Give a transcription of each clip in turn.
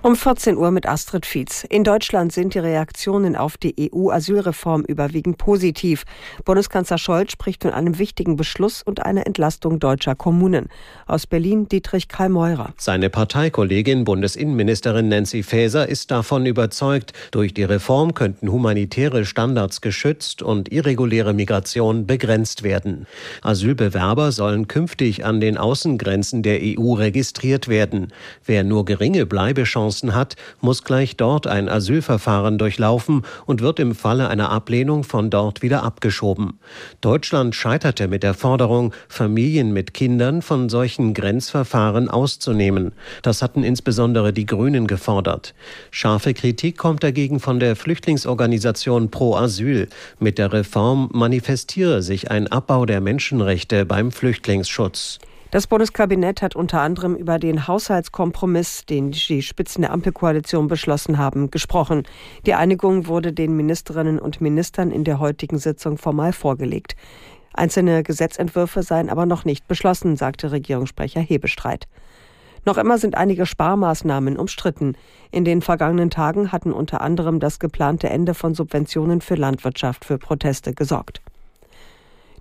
Um 14 Uhr mit Astrid Fietz. In Deutschland sind die Reaktionen auf die EU-Asylreform überwiegend positiv. Bundeskanzler Scholz spricht von einem wichtigen Beschluss und einer Entlastung deutscher Kommunen. Aus Berlin Dietrich Karl Meurer. Seine Parteikollegin Bundesinnenministerin Nancy Faeser ist davon überzeugt, durch die Reform könnten humanitäre Standards geschützt und irreguläre Migration begrenzt werden. Asylbewerber sollen künftig an den Außengrenzen der EU registriert werden. Wer nur geringe Bleibechancen Chancen hat, muss gleich dort ein Asylverfahren durchlaufen und wird im Falle einer Ablehnung von dort wieder abgeschoben. Deutschland scheiterte mit der Forderung, Familien mit Kindern von solchen Grenzverfahren auszunehmen. Das hatten insbesondere die Grünen gefordert. Scharfe Kritik kommt dagegen von der Flüchtlingsorganisation Pro Asyl. Mit der Reform manifestiere sich ein Abbau der Menschenrechte beim Flüchtlingsschutz. Das Bundeskabinett hat unter anderem über den Haushaltskompromiss, den die Spitzen der Ampelkoalition beschlossen haben, gesprochen. Die Einigung wurde den Ministerinnen und Ministern in der heutigen Sitzung formal vorgelegt. Einzelne Gesetzentwürfe seien aber noch nicht beschlossen, sagte Regierungssprecher Hebestreit. Noch immer sind einige Sparmaßnahmen umstritten. In den vergangenen Tagen hatten unter anderem das geplante Ende von Subventionen für Landwirtschaft für Proteste gesorgt.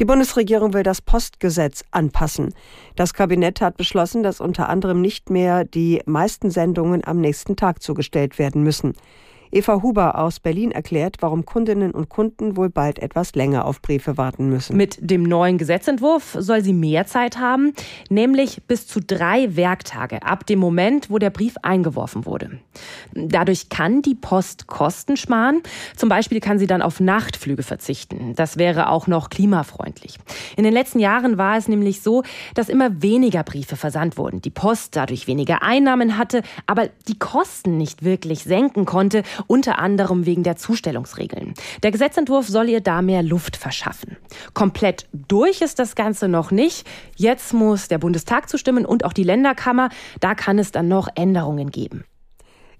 Die Bundesregierung will das Postgesetz anpassen. Das Kabinett hat beschlossen, dass unter anderem nicht mehr die meisten Sendungen am nächsten Tag zugestellt werden müssen. Eva Huber aus Berlin erklärt, warum Kundinnen und Kunden wohl bald etwas länger auf Briefe warten müssen. Mit dem neuen Gesetzentwurf soll sie mehr Zeit haben, nämlich bis zu drei Werktage ab dem Moment, wo der Brief eingeworfen wurde. Dadurch kann die Post Kosten sparen. Zum Beispiel kann sie dann auf Nachtflüge verzichten. Das wäre auch noch klimafreundlich. In den letzten Jahren war es nämlich so, dass immer weniger Briefe versandt wurden. Die Post dadurch weniger Einnahmen hatte, aber die Kosten nicht wirklich senken konnte unter anderem wegen der Zustellungsregeln. Der Gesetzentwurf soll ihr da mehr Luft verschaffen. Komplett durch ist das Ganze noch nicht. Jetzt muss der Bundestag zustimmen und auch die Länderkammer. Da kann es dann noch Änderungen geben.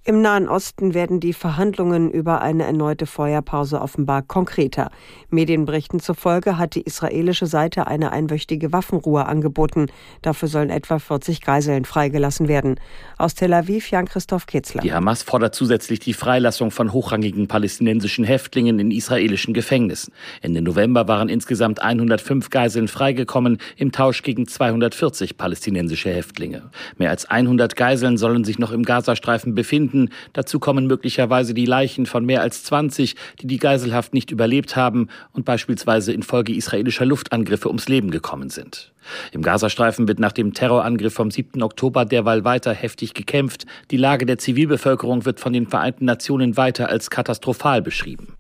Im Nahen Osten werden die Verhandlungen über eine erneute Feuerpause offenbar konkreter. Medienberichten zufolge hat die israelische Seite eine einwöchige Waffenruhe angeboten. Dafür sollen etwa 40 Geiseln freigelassen werden. Aus Tel Aviv Jan-Christoph Kitzler. Die Hamas fordert zusätzlich die Freilassung von hochrangigen palästinensischen Häftlingen in israelischen Gefängnissen. Ende November waren insgesamt 105 Geiseln freigekommen im Tausch gegen 240 palästinensische Häftlinge. Mehr als 100 Geiseln sollen sich noch im Gazastreifen befinden finden. Dazu kommen möglicherweise die Leichen von mehr als 20, die die Geiselhaft nicht überlebt haben und beispielsweise infolge israelischer Luftangriffe ums Leben gekommen sind. Im Gazastreifen wird nach dem Terrorangriff vom 7. Oktober derweil weiter heftig gekämpft. Die Lage der Zivilbevölkerung wird von den Vereinten Nationen weiter als katastrophal beschrieben.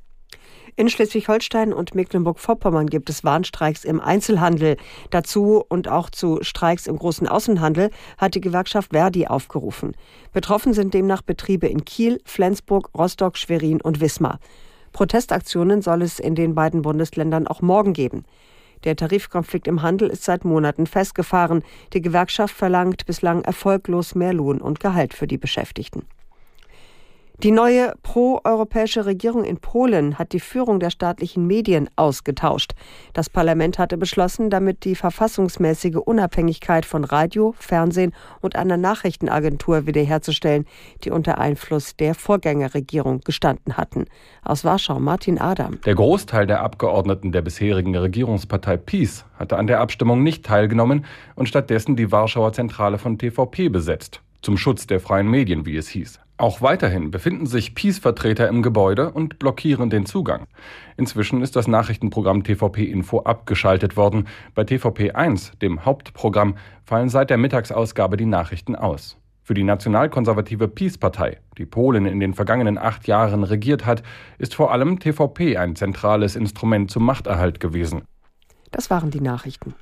In Schleswig-Holstein und Mecklenburg-Vorpommern gibt es Warnstreiks im Einzelhandel. Dazu und auch zu Streiks im großen Außenhandel hat die Gewerkschaft Verdi aufgerufen. Betroffen sind demnach Betriebe in Kiel, Flensburg, Rostock, Schwerin und Wismar. Protestaktionen soll es in den beiden Bundesländern auch morgen geben. Der Tarifkonflikt im Handel ist seit Monaten festgefahren. Die Gewerkschaft verlangt bislang erfolglos mehr Lohn und Gehalt für die Beschäftigten. Die neue proeuropäische Regierung in Polen hat die Führung der staatlichen Medien ausgetauscht. Das Parlament hatte beschlossen, damit die verfassungsmäßige Unabhängigkeit von Radio, Fernsehen und einer Nachrichtenagentur wiederherzustellen, die unter Einfluss der Vorgängerregierung gestanden hatten. Aus Warschau Martin Adam. Der Großteil der Abgeordneten der bisherigen Regierungspartei PiS hatte an der Abstimmung nicht teilgenommen und stattdessen die Warschauer Zentrale von TVP besetzt. Zum Schutz der freien Medien, wie es hieß. Auch weiterhin befinden sich Peace-Vertreter im Gebäude und blockieren den Zugang. Inzwischen ist das Nachrichtenprogramm TVP Info abgeschaltet worden. Bei TVP 1, dem Hauptprogramm, fallen seit der Mittagsausgabe die Nachrichten aus. Für die nationalkonservative Peace-Partei, die Polen in den vergangenen acht Jahren regiert hat, ist vor allem TVP ein zentrales Instrument zum Machterhalt gewesen. Das waren die Nachrichten.